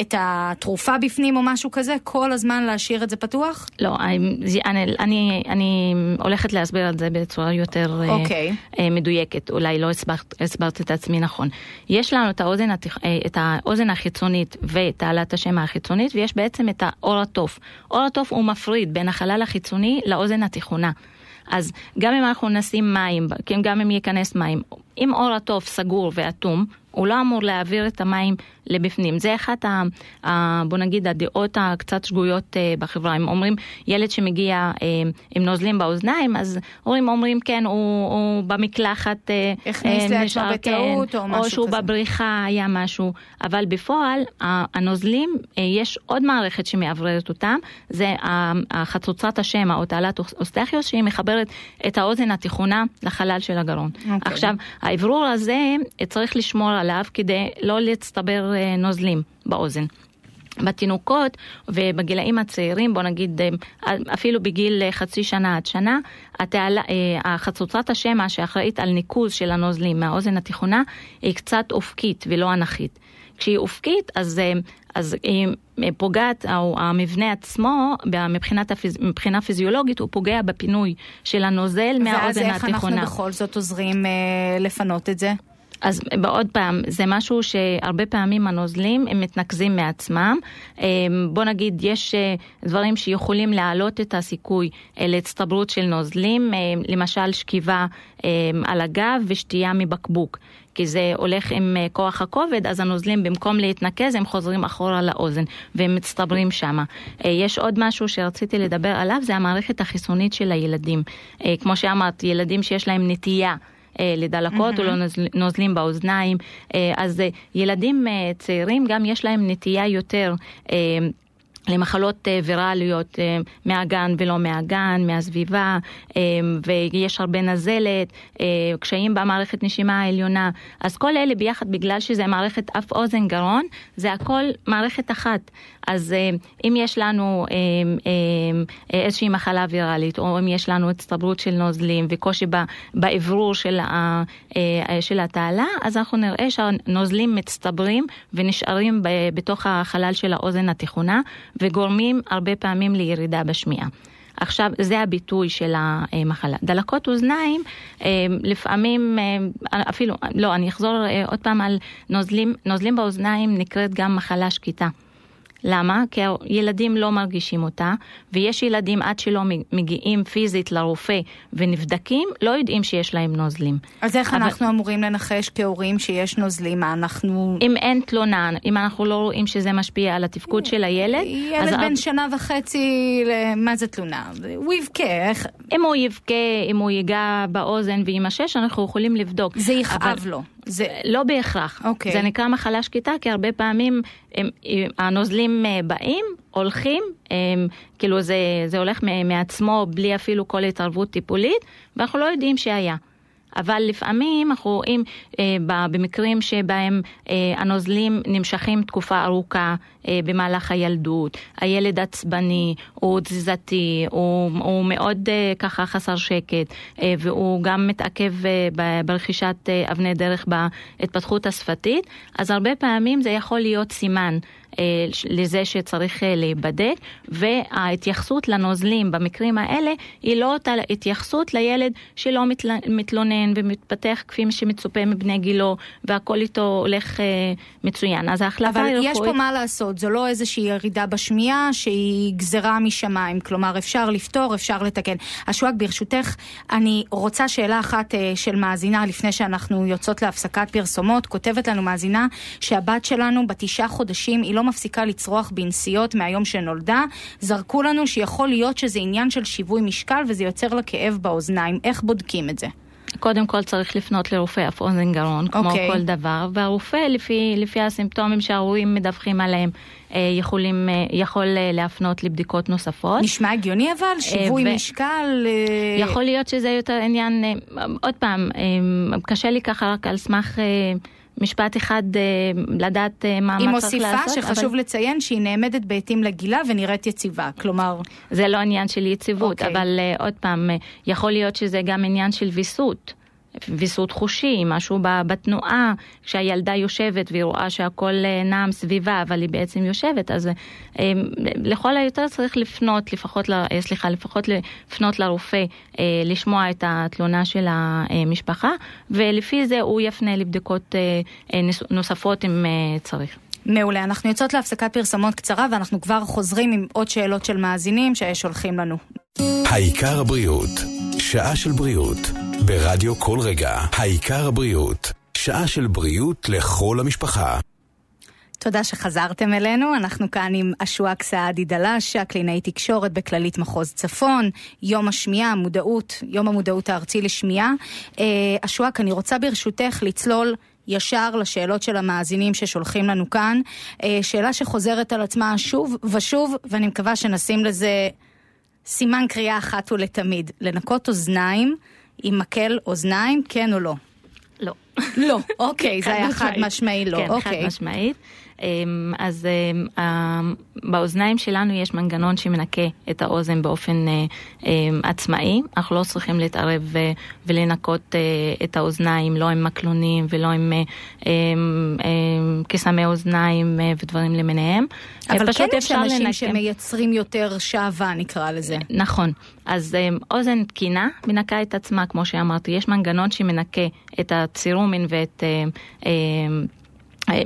את התרופה בפנים או משהו כזה? כל הזמן להשאיר את זה פתוח? לא, אני, אני, אני הולכת להסביר את זה בצורה יותר okay. אה, אוקיי. אה, מדויקת, אולי לא הסברת, הסברת את עצמי נכון. יש לנו את האוזן, אה, את האוזן החיצונית ותעלת השם החיצונית, ויש בעצם את האור התוף. אור התוף הוא מפריד בין החלל החיצוני לאוזן התיכונה. אז גם אם אנחנו נשים מים, גם אם ייכנס מים, אם אור התוף סגור ואטום, הוא לא אמור להעביר את המים לבפנים. זה אחת, ה, ה, בוא נגיד, הדעות הקצת שגויות uh, בחברה. הם אומרים, ילד שמגיע uh, עם נוזלים באוזניים, אז הורים אומרים, כן, הוא, הוא במקלחת uh, הכניס לעצמו בטעות כן, או משהו כזה. או שהוא כזה. בבריחה היה משהו. אבל בפועל, הנוזלים, יש עוד מערכת שמאווררת אותם, זה החצוצרת השמע או תעלת אוסטכיוס, שהיא מחברת את האוזן התיכונה לחלל של הגרון. Okay. אוקיי. עכשיו, האוורור הזה, צריך לשמור עליו כדי לא להצטבר אה, נוזלים באוזן. בתינוקות ובגילאים הצעירים, בוא נגיד אה, אפילו בגיל אה, חצי שנה עד שנה, התעלה, השמע שאחראית על ניקוז של הנוזלים מהאוזן התיכונה היא קצת אופקית ולא אנכית. כשהיא אופקית אז, אז היא פוגעת, או המבנה עצמו, מבחינת הפיז, מבחינה פיזיולוגית, הוא פוגע בפינוי של הנוזל מהאוזן התיכונה. ואז איך אנחנו בכל זאת עוזרים אה, לפנות את זה? אז בעוד פעם, זה משהו שהרבה פעמים הנוזלים הם מתנקזים מעצמם. אמ, בוא נגיד, יש אה, דברים שיכולים להעלות את הסיכוי אה, להצטברות של נוזלים, אה, למשל שכיבה על הגב ושתייה מבקבוק. כי זה הולך עם כוח הכובד, אז הנוזלים במקום להתנקז הם חוזרים אחורה לאוזן והם מצטברים שם. יש עוד משהו שרציתי לדבר עליו, זה המערכת החיסונית של הילדים. כמו שאמרת, ילדים שיש להם נטייה. אה, לדלקות mm-hmm. או לנוזלים באוזניים. אה, אז אה, ילדים צעירים גם יש להם נטייה יותר למחלות ויראליות מהגן ולא מהגן, מהסביבה, ויש הרבה נזלת, קשיים במערכת נשימה העליונה. אז כל אלה ביחד, בגלל שזה מערכת אף אוזן גרון, זה הכל מערכת אחת. אז אה, אם יש לנו אה, אה, איזושהי מחלה ויראלית, או אם יש לנו הצטברות של נוזלים וקושי באוורור של, של התעלה, אז אנחנו נראה שהנוזלים מצטברים ונשארים בתוך החלל של האוזן התיכונה, וגורמים הרבה פעמים לירידה בשמיעה. עכשיו, זה הביטוי של המחלה. דלקות אוזניים, לפעמים, אפילו, לא, אני אחזור עוד פעם על נוזלים, נוזלים באוזניים נקראת גם מחלה שקטה. למה? כי הילדים לא מרגישים אותה, ויש ילדים עד שלא מגיעים פיזית לרופא ונבדקים, לא יודעים שיש להם נוזלים. אז איך אבל... אנחנו אמורים לנחש כהורים שיש נוזלים? מה אנחנו... אם אין תלונה, אם אנחנו לא רואים שזה משפיע על התפקוד של הילד... ילד בן אז... שנה וחצי, מה זה תלונה? הוא יבכה. איך... אם הוא יבכה, אם הוא ייגע באוזן ויימשש, אנחנו יכולים לבדוק. זה יכאב אבל... לו. זה לא בהכרח. Okay. אוקיי. זה נקרא מחלה שקטה, כי הרבה פעמים הם, הנוזלים אה, באים, הולכים, הם, כאילו זה, זה הולך מעצמו בלי אפילו כל התערבות טיפולית, ואנחנו לא יודעים שהיה. אבל לפעמים אנחנו רואים אה, במקרים שבהם אה, הנוזלים נמשכים תקופה ארוכה אה, במהלך הילדות, הילד עצבני, הוא תזזתי, הוא, הוא מאוד אה, ככה חסר שקט, אה, והוא גם מתעכב אה, ברכישת אה, אבני דרך בהתפתחות השפתית, אז הרבה פעמים זה יכול להיות סימן. אה, לזה שצריך אה, להיבדק, וההתייחסות לנוזלים במקרים האלה היא לא אותה התייחסות לילד שלא מתלונן ומתפתח כפי שמצופה מבני גילו, והכל איתו הולך אה, מצוין. אז ההחלטה היא רפואית... אבל יש פה מה לעשות, זו לא איזושהי ירידה בשמיעה שהיא גזרה משמיים, כלומר אפשר לפתור, אפשר לתקן. אשואק, ברשותך, אני רוצה שאלה אחת של מאזינה לפני שאנחנו יוצאות להפסקת פרסומות. כותבת לנו מאזינה שהבת שלנו בתשעה חודשים היא לא מפסיקה לצרוח בנסיעות מהיום שנולדה. זרקו לנו שיכול להיות שזה עניין של שיווי משקל וזה יוצר לה כאב באוזניים. איך בודקים את זה? קודם כל צריך לפנות לרופא אף אוזן גרון, כמו okay. אוקיי. כל דבר, והרופא לפי, לפי הסימפטומים שההורים מדווחים עליהם, אה, יכולים, אה, יכול אה, להפנות לבדיקות נוספות. נשמע הגיוני אבל? שיווי ו... משקל? יכול להיות שזה יותר עניין, עוד פעם, קשה לי ככה רק על סמך... משפט אחד אה, לדעת אה, מה, מה צריך לעשות. היא מוסיפה שחשוב אבל... לציין שהיא נעמדת בעתים לגילה ונראית יציבה, כלומר... זה לא עניין של יציבות, okay. אוקיי. אבל uh, עוד פעם, uh, יכול להיות שזה גם עניין של ויסות. ויסות חושי, משהו בתנועה, כשהילדה יושבת והיא רואה שהכל אה, נעם סביבה, אבל היא בעצם יושבת, אז אה, לכל היותר צריך לפנות, לפחות, אה, סליחה, לפחות לפנות לרופא, לשמוע את התלונה של המשפחה, ולפי זה הוא יפנה לבדיקות נוספות אם צריך. מעולה, אנחנו יוצאות להפסקת פרסמות קצרה ואנחנו כבר חוזרים עם עוד שאלות של מאזינים ששולחים לנו. העיקר הבריאות, שעה של בריאות, ברדיו כל רגע, העיקר הבריאות, שעה של בריאות לכל המשפחה. תודה שחזרתם אלינו, אנחנו כאן עם אשואק סעדי דלשה, קלינאי תקשורת בכללית מחוז צפון, יום השמיעה, מודעות, יום המודעות הארצי לשמיעה. אה, אשואק, אני רוצה ברשותך לצלול ישר לשאלות של המאזינים ששולחים לנו כאן. אה, שאלה שחוזרת על עצמה שוב ושוב, ואני מקווה שנשים לזה סימן קריאה אחת ולתמיד. לנקות אוזניים עם מקל אוזניים, כן או לא? לא. לא, אוקיי, זה היה חד משמעי לא, כן, אוקיי. חד משמעית. אמ, אז אמ, באוזניים שלנו יש מנגנון שמנקה את האוזן באופן אה, אמ, עצמאי. אנחנו לא צריכים להתערב אה, ולנקות אה, את האוזניים, לא עם מקלונים ולא עם קסמי אוזניים ודברים למיניהם. אבל כן יש אנשים שמייצרים יותר שעווה, נקרא לזה. נכון. אז אוזן תקינה מנקה את עצמה, כמו שאמרתי. יש מנגנון שמנקה את הצירומין ואת...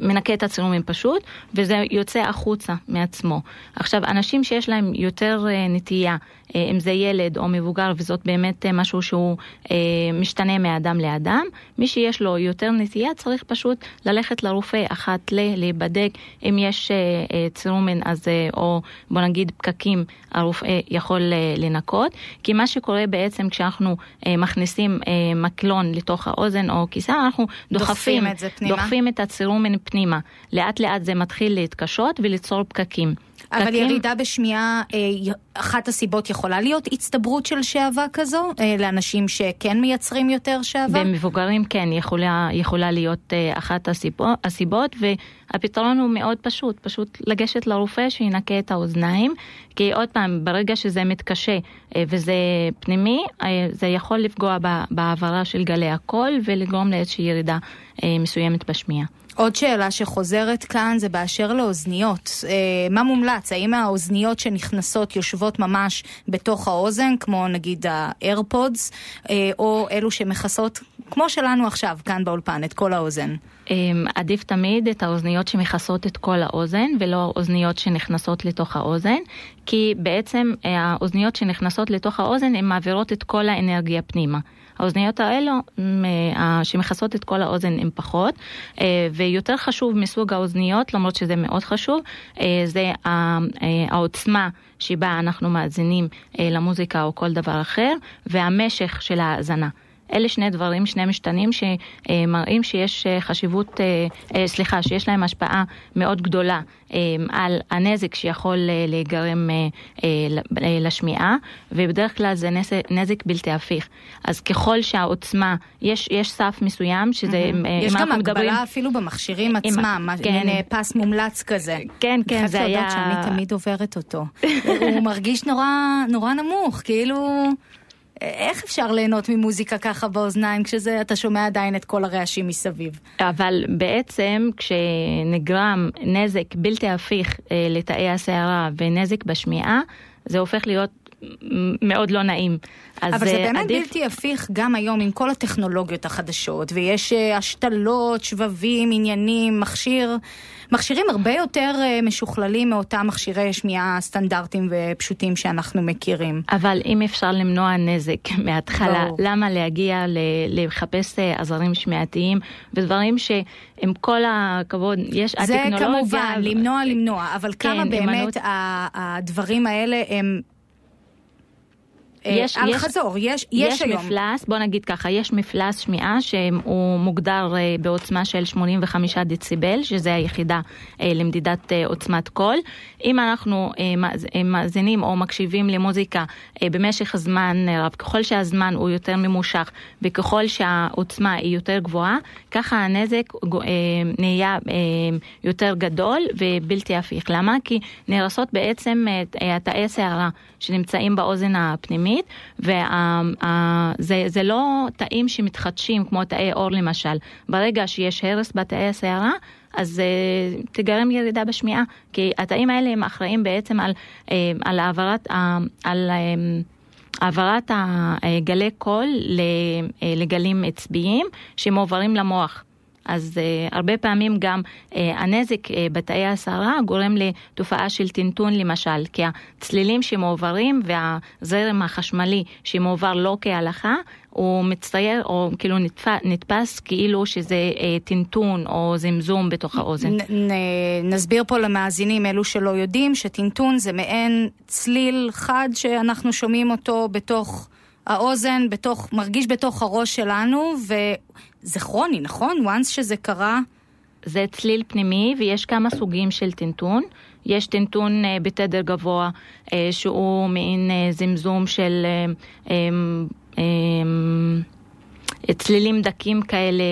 מנקה את הצילומים פשוט, וזה יוצא החוצה מעצמו. עכשיו, אנשים שיש להם יותר אה, נטייה אה, אם זה ילד או מבוגר, וזאת באמת אה, משהו שהוא אה, משתנה מאדם לאדם. מי שיש לו יותר נטייה צריך פשוט ללכת לרופא אחת ל... להיבדק אם יש צרומן אז, או בוא נגיד פקקים, הרופא יכול לנקות. כי מה שקורה בעצם כשאנחנו מכניסים מקלון לתוך האוזן או כיסא, אנחנו דוחפים, דוחפים את, דוחפים את הצרומן פנימה. לאט לאט זה מתחיל להתקשות וליצור פקקים. אבל פקקים... ירידה בשמיעה, אה, אחת הסיבות יכולה להיות הצטברות של שעווה כזו, אה, לאנשים שכן מייצרים יותר שעווה? במבוגרים כן, יכולה, יכולה להיות אה, אחת הסיבות, הסיבות, והפתרון הוא מאוד פשוט, פשוט לגשת לרופא שינקה את האוזניים, כי עוד פעם, ברגע שזה מתקשה וזה פנימי, זה יכול לפגוע בהעברה של גלי הקול ולגרום לאיזושהי ירידה מסוימת בשמיעה. עוד שאלה שחוזרת כאן זה באשר לאוזניות. אה, מה מומלץ? האם האוזניות שנכנסות יושבות ממש בתוך האוזן, כמו נגיד האיירפודס, אה, או אלו שמכסות, כמו שלנו עכשיו, כאן באולפן, את כל האוזן? אה, עדיף תמיד את האוזניות שמכסות את כל האוזן, ולא האוזניות שנכנסות לתוך האוזן, כי בעצם אה, האוזניות שנכנסות לתוך האוזן, הן מעבירות את כל האנרגיה פנימה. האוזניות האלו שמכסות את כל האוזן הן פחות, אה, ויותר חשוב מסוג האוזניות, למרות שזה מאוד חשוב, אה, זה אה, העוצמה שבה אנחנו מאזינים למוזיקה או כל דבר אחר, והמשך של ההאזנה. אלה שני דברים, שני משתנים שמראים שיש חשיבות, סליחה, שיש להם השפעה מאוד גדולה על הנזק שיכול להיגרם לשמיעה, ובדרך כלל זה נזק בלתי הפיך. אז ככל שהעוצמה, יש, יש סף מסוים, שזה... יש גם הגבלה מדברים, אפילו במכשירים עצמם, כן. פס מומלץ כזה. כן, כן, זה היה... אני חייבת להודות שאני תמיד עוברת אותו. הוא מרגיש נורא, נורא נמוך, כאילו... איך אפשר ליהנות ממוזיקה ככה באוזניים כשאתה שומע עדיין את כל הרעשים מסביב? אבל בעצם כשנגרם נזק בלתי הפיך אה, לתאי הסערה ונזק בשמיעה, זה הופך להיות מאוד לא נעים. אבל זה באמת עדיף... בלתי הפיך גם היום עם כל הטכנולוגיות החדשות, ויש אה, השתלות, שבבים, עניינים, מכשיר, מכשירים הרבה יותר אה, משוכללים מאותם מכשירי שמיעה סטנדרטיים ופשוטים שאנחנו מכירים. אבל אם אפשר למנוע נזק מההתחלה. למה להגיע לחפש אה, עזרים שמיעתיים ודברים שעם כל הכבוד, יש הטכנולוגיה... זה כמובן, למנוע, למנוע, אבל כן, כמה באמת. הדברים האלה הם... יש, על יש, חזור, יש, יש, יש היום. יש מפלס, בוא נגיד ככה, יש מפלס שמיעה שהוא מוגדר uh, בעוצמה של 85 דציבל, שזה היחידה uh, למדידת עוצמת קול. אם אנחנו מאזינים או מקשיבים למוזיקה במשך זמן רב, ככל שהזמן הוא יותר ממושך וככל שהעוצמה היא יותר גבוהה, ככה הנזק נהיה יותר גדול ובלתי הפיך. למה? כי נהרסות בעצם תאי שערה שנמצאים באוזן הפנימית. הפנימית, וזה לא תאים שמתחדשים כמו תאי עור למשל. ברגע שיש הרס בתאי הסערה, אז uh, תגרם ירידה בשמיעה, כי התאים האלה הם אחראים בעצם על, uh, על העברת, uh, על uh, העברת הגלי קול לגלים עצביים שמועברים למוח. אז uh, הרבה פעמים גם uh, הנזק uh, בתאי הסערה גורם לתופעה של טינטון למשל, כי הצלילים שמועברים והזרם החשמלי שמועבר לא כהלכה, הוא מצטייר או כאילו נתפ, נתפס כאילו שזה אה, טינטון או זמזום בתוך האוזן. נ, נ, נסביר פה למאזינים, אלו שלא יודעים, שטינטון זה מעין צליל חד שאנחנו שומעים אותו בתוך האוזן, בתוך, מרגיש בתוך הראש שלנו, זה כרוני, נכון? once שזה קרה... זה צליל פנימי ויש כמה סוגים של טינטון. יש טינטון uh, בתדר גבוה uh, שהוא מעין uh, זמזום של צלילים דקים כאלה.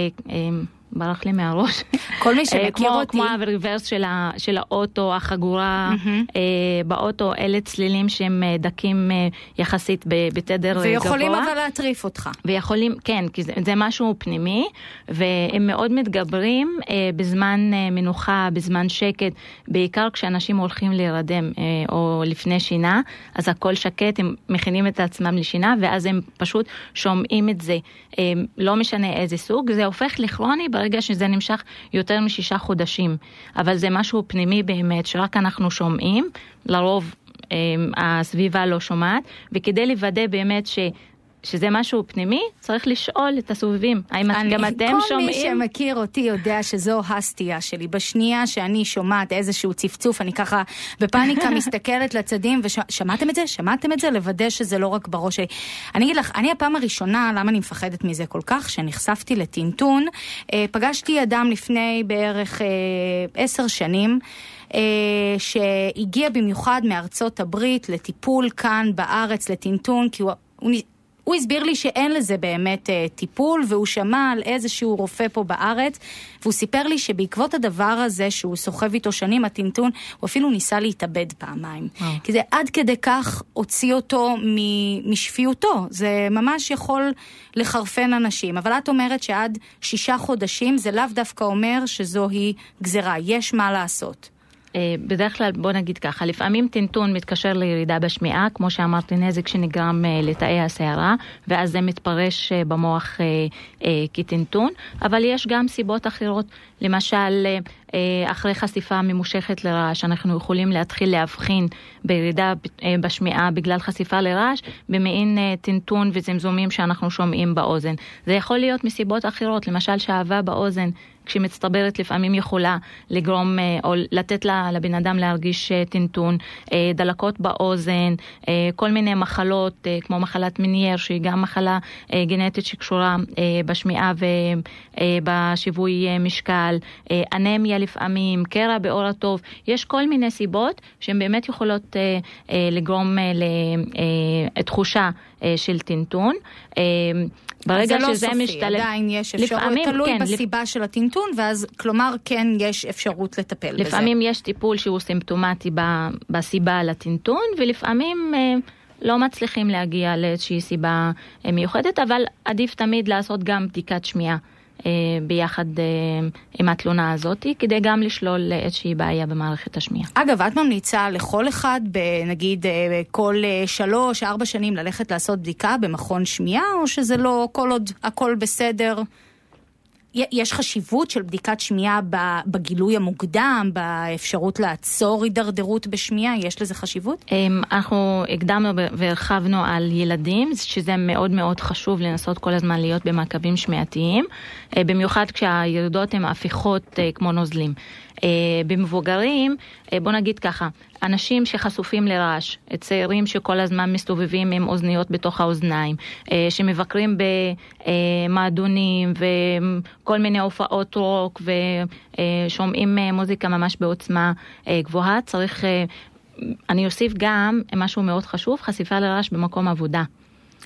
ברח לי מהראש. כל מי שמכיר כמו, אותי... כמו הריברס של, ה, של האוטו, החגורה mm-hmm. אה, באוטו, אלה צלילים שהם אה, דקים אה, יחסית בתדר ויכולים גבוה. ויכולים אבל להטריף אותך. ויכולים, כן, כי זה, זה משהו פנימי, והם מאוד מתגברים אה, בזמן אה, מנוחה, בזמן שקט, בעיקר כשאנשים הולכים להירדם אה, או לפני שינה, אז הכל שקט, הם מכינים את עצמם לשינה, ואז הם פשוט שומעים את זה. אה, לא משנה איזה סוג, זה הופך לכרוני. ברגע שזה נמשך יותר משישה חודשים. אבל זה משהו פנימי באמת, שרק אנחנו שומעים, לרוב אה, הסביבה לא שומעת, וכדי לוודא באמת ש... שזה משהו פנימי, צריך לשאול את הסובבים. האם אני, גם אתם כל שומעים? כל מי שמכיר אותי יודע שזו הסטייה שלי. בשנייה שאני שומעת איזשהו צפצוף, אני ככה בפאניקה מסתכלת לצדים, ושמעתם וש... את זה? שמעתם את זה? לוודא שזה לא רק בראש שלי. אני אגיד לך, אני הפעם הראשונה, למה אני מפחדת מזה כל כך, שנחשפתי לטינטון, אה, פגשתי אדם לפני בערך אה, עשר שנים. אה, שהגיע במיוחד מארצות הברית לטיפול כאן בארץ, לטינטון, כי הוא, הוא, הוא הסביר לי שאין לזה באמת אה, טיפול, והוא שמע על איזשהו רופא פה בארץ, והוא סיפר לי שבעקבות הדבר הזה, שהוא סוחב איתו שנים, הטינטון, הוא אפילו ניסה להתאבד פעמיים. Oh. כי זה עד כדי כך הוציא אותו משפיותו. זה ממש יכול לחרפן אנשים. אבל את אומרת שעד שישה חודשים זה לאו דווקא אומר שזוהי גזירה. יש מה לעשות. אה, בדרך כלל, בוא נגיד ככה, לפעמים טינטון מתקשר לירידה בשמיעה, כמו שאמרתי, נזק שנגרם אה, לתאי הסערה, ואז זה מתפרש אה, במוח כטינטון, אבל יש גם סיבות אחרות, למשל אחרי חשיפה ממושכת לרעש, אנחנו יכולים להתחיל להבחין בירידה בשמיעה בגלל חשיפה לרעש במעין טינטון וזמזומים שאנחנו שומעים באוזן. זה יכול להיות מסיבות אחרות, למשל שאהבה באוזן. כשמצטברת לפעמים יכולה לגרום אה, או לתת לבן אדם להרגיש אה, טינטון, אה, דלקות באוזן, כל מיני מחלות כמו מחלת מינייר שהיא גם מחלה גנטית שקשורה בשמיעה ובשיווי משקל, אנמיה לפעמים, קרע בעור הטוב, יש כל מיני סיבות שהן באמת יכולות לגרום לתחושה של טינטון. ברגע שזה לא סופי, משתלב... עדיין יש אפשרות, לפעמים, תלוי כן, בסיבה לפ... של הטינטון, ואז כלומר כן יש אפשרות לטפל לפעמים בזה. לפעמים יש טיפול שהוא סימפטומטי ב... בסיבה לטינטון, ולפעמים אה, לא מצליחים להגיע לאיזושהי סיבה אה, מיוחדת, אבל עדיף תמיד לעשות גם בדיקת שמיעה. אה, ביחד אה, עם התלונה הזאת, כדי גם לשלול איזושהי בעיה במערכת השמיעה. אגב, את ממליצה לכל אחד, נגיד אה, כל שלוש, ארבע שנים, ללכת לעשות בדיקה במכון שמיעה, או שזה לא, כל עוד הכל בסדר? יש חשיבות של בדיקת שמיעה בגילוי המוקדם, באפשרות לעצור הידרדרות בשמיעה? יש לזה חשיבות? אמ, אנחנו הקדמנו והרחבנו על ילדים, שזה מאוד מאוד חשוב לנסות כל הזמן להיות במעקבים שמיעתיים, אה, במיוחד כשהירידות הן הפיכות אה, כמו נוזלים. אה, במבוגרים, אה, בוא נגיד ככה, אנשים שחשופים לרעש, צעירים שכל הזמן מסתובבים עם אוזניות בתוך האוזניים, אה, שמבקרים במועדונים וכל מיני הופעות רוק ושומעים מוזיקה ממש בעוצמה גבוהה, צריך, אני אוסיף גם משהו מאוד חשוב, חשיפה לרעש במקום עבודה.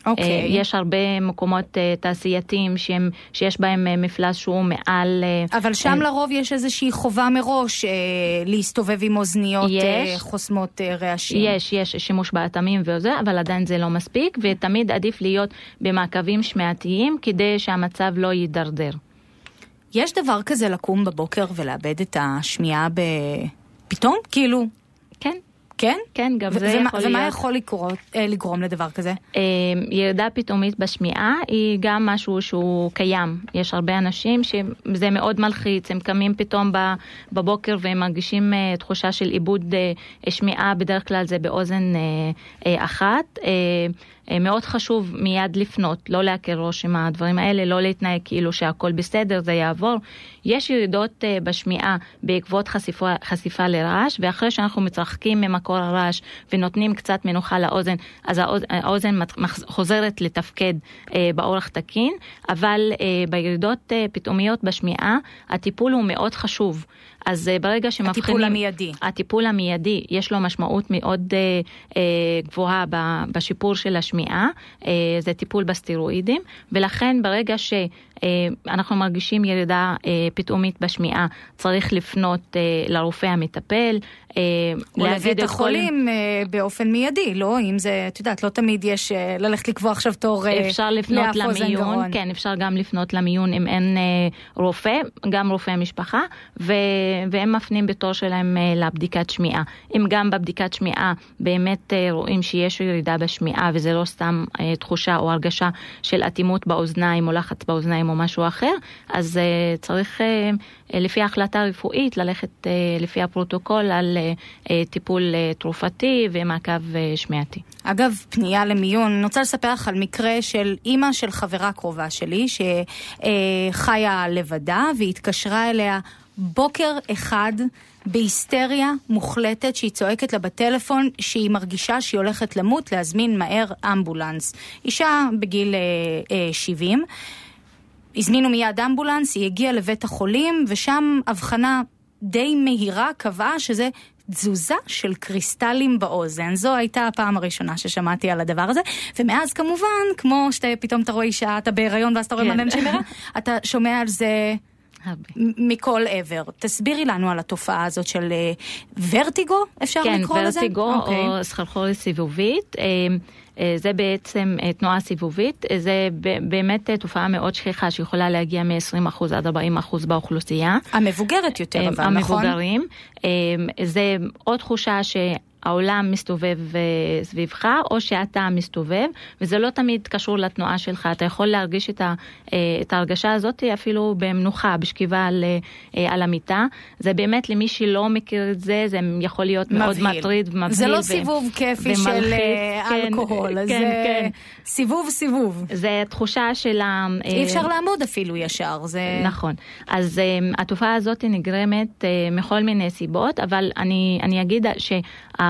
Okay. אוקיי. אה, יש הרבה מקומות אה, תעשייתיים שהם, שיש בהם אה, מפלס שהוא מעל... אבל שם לרוב יש איזושהי חובה מראש להסתובב עם אוזניות יש, חוסמות רעשים. יש, יש שימוש באטמים וזה, אבל עדיין זה לא מספיק, ותמיד עדיף להיות במעקבים שמיעתיים כדי שהמצב לא יידרדר. יש דבר כזה לקום בבוקר ולאבד את השמיעה ב... פתאום? כאילו... כן. כן? כן, גם זה יכול להיות. ומה יכול לקרות, אה, לגרום לדבר כזה? אה, ירידה פתאומית בשמיעה היא גם משהו שהוא קיים. יש הרבה אנשים שזה מאוד מלחיץ, הם קמים פתאום בבוקר והם מרגישים אה, תחושה של עיבוד שמיעה, בדרך כלל זה באוזן אחת. אה, מאוד חשוב מיד לפנות, לא להקל ראש עם הדברים האלה, לא להתנהג כאילו שהכל בסדר, זה יעבור. יש ירידות uh, בשמיעה בעקבות חשיפה, חשיפה לרעש, ואחרי שאנחנו מתרחקים ממקור הרעש ונותנים קצת מנוחה לאוזן, אז האוזן חוזרת לתפקד uh, באורח תקין, אבל בירידות פתאומיות בשמיעה, הטיפול הוא מאוד חשוב. אז uh, ברגע שמבחינים... הטיפול המיידי. הטיפול המיידי, יש לו משמעות מאוד uh, uh, גבוהה בשיפור של השמיעה, זה טיפול בסטרואידים, ולכן ברגע שאנחנו מרגישים ירידה uh, פתאומית בשמיעה, צריך לפנות uh, לרופא המטפל, אה, או לבית החולים כל... באופן מיידי, לא? אם זה, את יודעת, לא תמיד יש ללכת לקבוע עכשיו תור אפשר לפנות למיון, כן, אפשר גם לפנות למיון אם אין רופא, גם רופא משפחה, ו... והם מפנים בתור שלהם לבדיקת שמיעה. אם גם בבדיקת שמיעה באמת רואים שיש ירידה בשמיעה וזה לא סתם תחושה או הרגשה של אטימות באוזניים או לחץ באוזניים או משהו אחר, אז צריך לפי ההחלטה הרפואית ללכת לפי הפרוטוקול על אה, טיפול אה, תרופתי ומעקב אה, שמיעתי. אגב, פנייה למיון, אני רוצה לספר לך על מקרה של אימא של חברה קרובה שלי, שחיה לבדה והתקשרה אליה בוקר אחד בהיסטריה מוחלטת שהיא צועקת לה בטלפון שהיא מרגישה שהיא הולכת למות, להזמין מהר אמבולנס. אישה בגיל אה, אה, 70. הזמינו מיד אמבולנס, היא הגיעה לבית החולים, ושם הבחנה די מהירה קבעה שזה תזוזה של קריסטלים באוזן. זו הייתה הפעם הראשונה ששמעתי על הדבר הזה, ומאז כמובן, כמו שפתאום אתה רואה אישה, אתה בהיריון ואז אתה רואה כן. מלא נשימרה, אתה שומע על זה... מכל עבר. תסבירי לנו על התופעה הזאת של אה, ורטיגו, אפשר כן, לקרוא לזה? כן, ורטיגו okay. או סחרחורת סיבובית. אה, אה, זה בעצם תנועה סיבובית, זה באמת תופעה מאוד שכיחה שיכולה להגיע מ-20% עד 40% באוכלוסייה. המבוגרת יותר אבל, נכון? המבוגרים. זה עוד תחושה ש... העולם מסתובב סביבך, או שאתה מסתובב, וזה לא תמיד קשור לתנועה שלך. אתה יכול להרגיש את, ה, את ההרגשה הזאת אפילו במנוחה, בשכיבה על, על המיטה. זה באמת, למי שלא מכיר את זה, זה יכול להיות מבהיל. מאוד מטריד ומבהיל. זה לא ו... סיבוב כיפי ומלחיץ, של כן, אלכוהול, כן, זה כן. סיבוב סיבוב. זה תחושה של ה... אי אפשר לעמוד אפילו ישר. זה... נכון. אז התופעה הזאת נגרמת מכל מיני סיבות, אבל אני, אני אגיד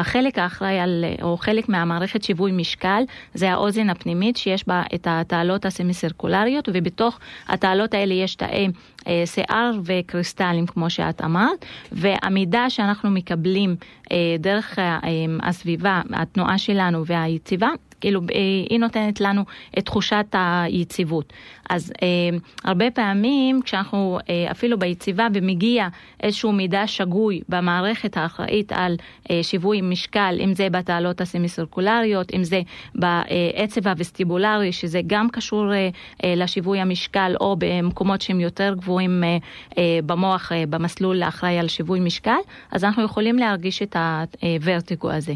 שהחלק האחראי על, או חלק מהמערכת שיווי משקל, זה האוזן הפנימית שיש בה את התעלות הסמי-סרקולריות, ובתוך התעלות האלה יש תאי אה, שיער וקריסטלים, כמו שאת אמרת, והמידע שאנחנו מקבלים אה, דרך אה, הסביבה, התנועה שלנו והיציבה, כאילו אה, היא נותנת לנו את תחושת היציבות. אז אה, הרבה פעמים כשאנחנו אה, אפילו ביציבה ומגיע איזשהו מידע שגוי במערכת האחראית על אה, שיווי משקל, אם זה בתעלות הסמיסרקולריות, אם זה בעצב הווסטיבולרי, שזה גם קשור אה, אה, לשיווי המשקל, או במקומות שהם יותר גבוהים אה, אה, במוח, אה, במסלול האחראי על שיווי משקל, אז אנחנו יכולים להרגיש את הוורטיגו הזה.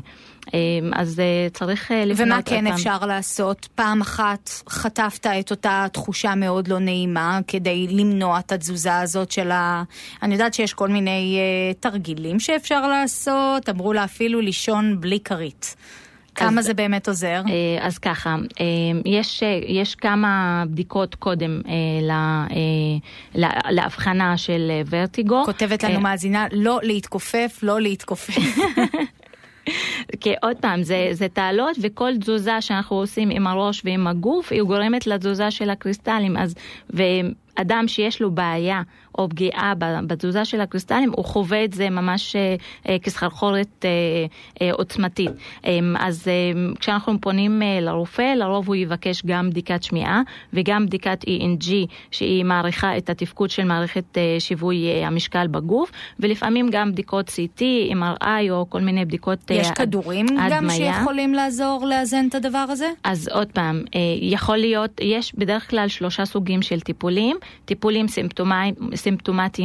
אמ, אז אה, צריך אה, לבנות ומה כן אותם. אפשר לעשות? פעם אחת חטפת את אותה תחושה מאוד לא נעימה כדי למנוע את התזוזה הזאת של ה... אני יודעת שיש כל מיני uh, תרגילים שאפשר לעשות, אמרו לה אפילו לישון בלי כרית. כמה זה באמת עוזר? אז ככה, יש, יש כמה בדיקות קודם להבחנה של ורטיגו. כותבת לנו מאזינה, לא להתכופף, לא להתכופף. כי עוד פעם, זה, זה תעלות וכל תזוזה שאנחנו עושים עם הראש ועם הגוף, היא גורמת לתזוזה של הקריסטלים. אז, אדם שיש לו בעיה או פגיעה בתזוזה של הקריסטלים, הוא חווה את זה ממש אה, אה, כסחרחורת אה, עוצמתית. אמ, אז כשאנחנו פונים לרופא, לרוב הוא יבקש גם בדיקת שמיעה וגם בדיקת ENG, שהיא מעריכה את התפקוד של מערכת שיווי המשקל בגוף, ולפעמים גם בדיקות CT, MRI או כל מיני בדיקות יש כדורים הדמיה. גם שיכולים לעזור לאזן את הדבר הזה? אז עוד פעם, יכול להיות, יש בדרך כלל שלושה סוגים של טיפולים. טיפולים סימפטומטיים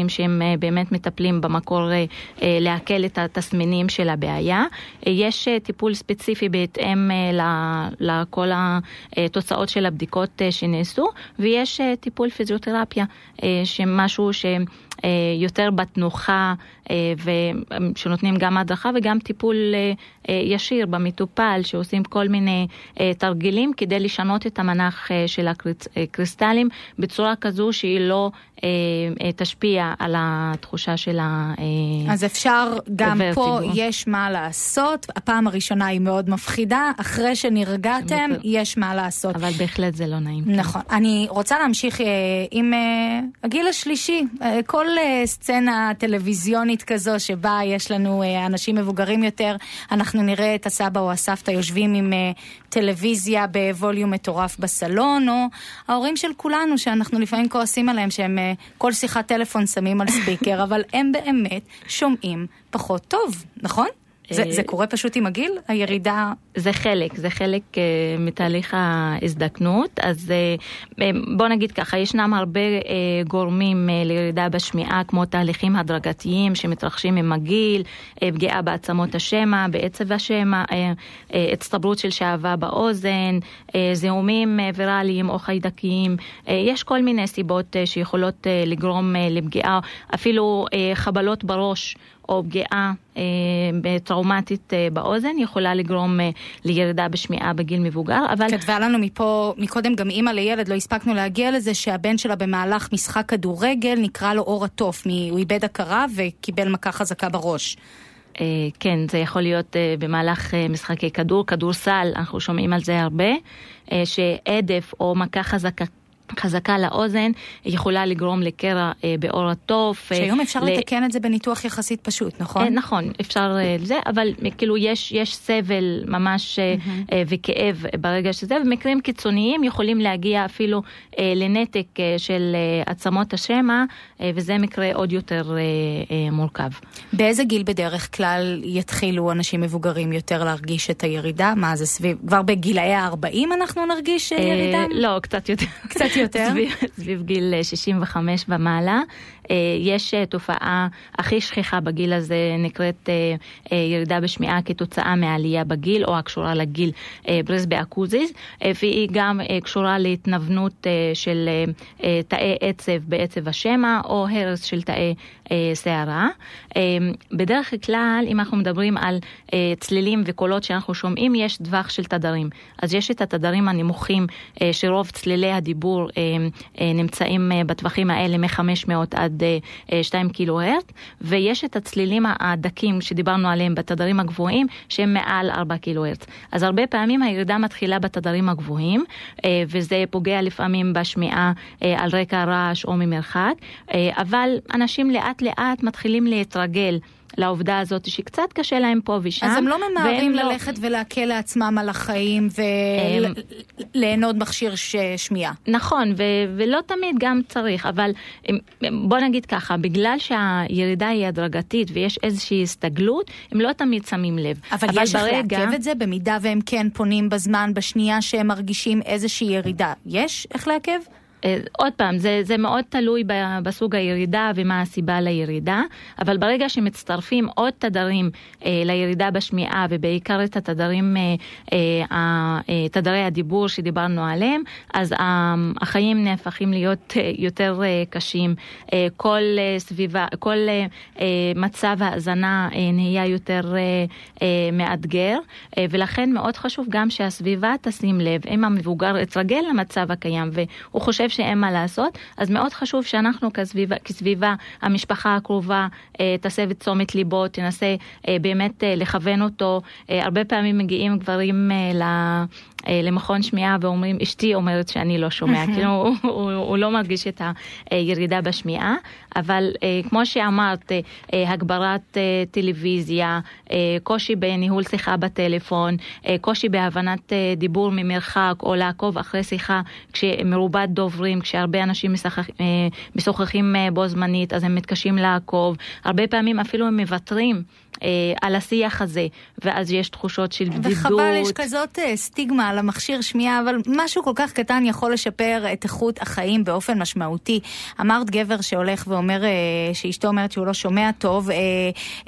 שהם אה, באמת מטפלים במקור אה, אה, להקל את התסמינים של הבעיה. יש טיפול ספציפי בהתאם לכל התוצאות של הבדיקות שנעשו, ויש טיפול פיזיותרפיה, שמשהו ש... יותר בתנוחה ושנותנים גם הדרכה וגם טיפול ישיר במטופל שעושים כל מיני תרגילים כדי לשנות את המנח של הקריסטלים בצורה כזו שהיא לא תשפיע על התחושה של ה... אז אפשר, גם פה יש מה לעשות. הפעם הראשונה היא מאוד מפחידה, אחרי שנרגעתם יש מה לעשות. אבל בהחלט זה לא נעים. נכון. אני רוצה להמשיך עם הגיל השלישי. כל סצנה טלוויזיונית כזו שבה יש לנו אנשים מבוגרים יותר, אנחנו נראה את הסבא או הסבתא יושבים עם טלוויזיה בווליום מטורף בסלון, או ההורים של כולנו שאנחנו לפעמים כועסים עליהם שהם כל שיחת טלפון שמים על ספיקר, אבל הם באמת שומעים פחות טוב, נכון? זה, זה קורה פשוט עם הגיל? הירידה? זה חלק, זה חלק uh, מתהליך ההזדקנות. אז uh, בוא נגיד ככה, ישנם הרבה uh, גורמים uh, לירידה בשמיעה, כמו תהליכים הדרגתיים שמתרחשים עם הגיל, uh, פגיעה בעצמות השמע, בעצב השמע, uh, uh, הצטברות של שעווה באוזן, uh, זיהומים uh, ויראליים או חיידקיים. Uh, יש כל מיני סיבות uh, שיכולות uh, לגרום uh, לפגיעה, אפילו uh, חבלות בראש. או פגיעה אה, טראומטית אה, באוזן יכולה לגרום אה, לירידה בשמיעה בגיל מבוגר, אבל... כתבה לנו מפה, מקודם גם אימא לילד, לא הספקנו להגיע לזה, שהבן שלה במהלך משחק כדורגל נקרא לו אור התוף, הוא איבד הכרה וקיבל מכה חזקה בראש. כן, זה יכול להיות במהלך משחקי כדור, כדורסל, אנחנו שומעים על זה הרבה, שעדף או מכה חזקה חזקה לאוזן יכולה לגרום לקרע אה, בעור התוף. אה, שהיום אפשר ל... לתקן את זה בניתוח יחסית פשוט, נכון? אה, נכון, אפשר אה, זה, אבל כאילו יש, יש סבל ממש mm-hmm. אה, וכאב ברגע שזה, ומקרים קיצוניים יכולים להגיע אפילו אה, לנתק אה, של אה, עצמות השמע, אה, וזה מקרה עוד יותר אה, אה, מורכב. באיזה גיל בדרך כלל יתחילו אנשים מבוגרים יותר להרגיש את הירידה? מה זה סביב, כבר בגילאי ה-40 אנחנו נרגיש אה, ירידה? לא, קצת יותר. קצת יותר? סביב, סביב גיל 65 ומעלה. יש תופעה הכי שכיחה בגיל הזה נקראת ירידה בשמיעה כתוצאה מעלייה בגיל או הקשורה לגיל ברס באקוזיס, והיא גם קשורה להתנוונות של תאי עצב בעצב השמע או הרס של תאי שערה. בדרך כלל, אם אנחנו מדברים על צלילים וקולות שאנחנו שומעים, יש טווח של תדרים. אז יש את התדרים הנמוכים, שרוב צלילי הדיבור נמצאים בטווחים האלה מ-500 עד 2 קילו הרט, ויש את הצלילים הדקים שדיברנו עליהם בתדרים הגבוהים, שהם מעל 4 קילו הרט. אז הרבה פעמים הירידה מתחילה בתדרים הגבוהים, וזה פוגע לפעמים בשמיעה על רקע רעש או ממרחק, אבל אנשים לאט לאט מתחילים להתרגל. לעובדה הזאת שקצת קשה להם פה ושם. אז הם לא ממהרים ללכת לא... ולהקל לעצמם על החיים וליהנות מכשיר ש... שמיעה. נכון, ו... ולא תמיד גם צריך, אבל בוא נגיד ככה, בגלל שהירידה היא הדרגתית ויש איזושהי הסתגלות, הם לא תמיד שמים לב. אבל, אבל יש ברגע... איך לעכב את זה במידה והם כן פונים בזמן, בשנייה שהם מרגישים איזושהי ירידה. יש איך לעכב? אה, עוד פעם, זה, זה מאוד תלוי בסוג הירידה ומה הסיבה לירידה, אבל ברגע שמצטרפים עוד תדרים אה, לירידה בשמיעה, ובעיקר את התדרים, אה, תדרי הדיבור שדיברנו עליהם, אז החיים נהפכים להיות יותר קשים. כל סביבה, כל מצב ההאזנה אה, נהיה יותר מאתגר, ולכן מאוד חשוב גם שהסביבה תשים לב, אם המבוגר יתרגל למצב הקיים והוא חושב שאין מה לעשות, אז מאוד חשוב שאנחנו כסביבה, כסביבה המשפחה הקרובה, אה, תסב את תשומת ליבו, תנסה אה, באמת אה, לכוון אותו. הרבה פעמים מגיעים גברים ל... למכון שמיעה ואומרים, אשתי אומרת שאני לא שומע, כאילו הוא, הוא, הוא לא מרגיש את הירידה בשמיעה, אבל כמו שאמרת, הגברת טלוויזיה, קושי בניהול שיחה בטלפון, קושי בהבנת דיבור ממרחק או לעקוב אחרי שיחה כשמרובת דוברים, כשהרבה אנשים משוחחים בו זמנית, אז הם מתקשים לעקוב, הרבה פעמים אפילו הם מוותרים. אה, על השיח הזה, ואז יש תחושות של בדידות. וחבל, יש כזאת אה, סטיגמה על המכשיר שמיעה, אבל משהו כל כך קטן יכול לשפר את איכות החיים באופן משמעותי. אמרת גבר שהולך ואומר, אה, שאשתו אומרת שהוא לא שומע טוב, אה,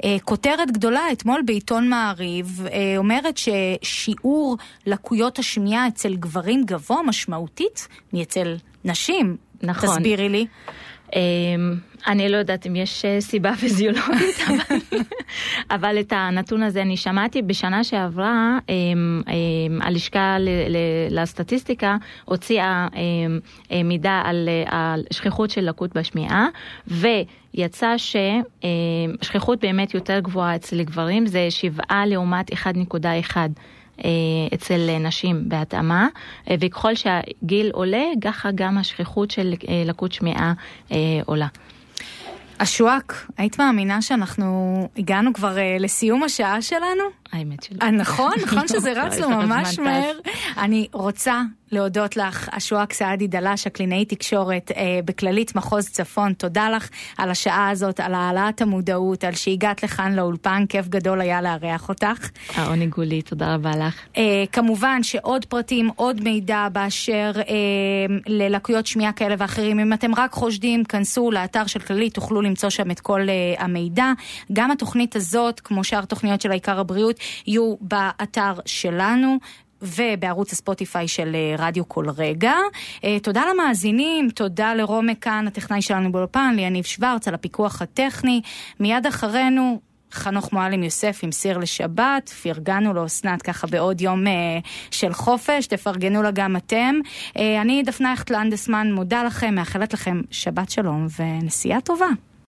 אה, כותרת גדולה אתמול בעיתון מעריב אה, אומרת ששיעור לקויות השמיעה אצל גברים גבוה משמעותית מאצל נשים. נכון. תסבירי לי. אמ, אני לא יודעת אם יש אה, סיבה פיזיולוגית, אבל, אבל את הנתון הזה אני שמעתי. בשנה שעברה אמ, אמ, הלשכה לסטטיסטיקה הוציאה מידע על שכיחות של לקות בשמיעה, ויצא ששכיחות באמת יותר גבוהה אצל גברים זה שבעה לעומת 1.1. אה, אצל נשים בהתאמה, אה, וככל שהגיל עולה, ככה גם השכיחות של אה, לקות שמיעה עולה. אשואק, היית מאמינה שאנחנו הגענו כבר לסיום השעה שלנו? האמת שלי. נכון, נכון שזה רץ לו ממש מהר. אני רוצה להודות לך, אשואק סעדי דלש, הקלינאי תקשורת אה, בכללית מחוז צפון. תודה לך על השעה הזאת, על העלאת המודעות, על שהגעת לכאן לאולפן, כיף גדול היה לארח אותך. העונג הוא לי, תודה רבה לך. אה, כמובן שעוד פרטים, עוד מידע באשר אה, ללקויות שמיעה כאלה ואחרים, אם אתם רק חושדים, כנסו לאתר של כללית, תוכלו למצוא שם את כל אה, המידע. גם התוכנית הזאת, כמו שאר תוכניות של העיקר הבריאות, יהיו באתר שלנו. ובערוץ הספוטיפיי של אה, רדיו כל רגע. אה, תודה למאזינים, תודה לרומק כאן, הטכנאי שלנו באולפן, ליניב שוורץ על הפיקוח הטכני. מיד אחרינו, חנוך מועלם יוסף עם סיר לשבת, פרגנו לאסנת ככה בעוד יום אה, של חופש, תפרגנו לה גם אתם. אני דפנה יכט לנדסמן, מודה לכם, מאחלת לכם שבת שלום ונסיעה טובה.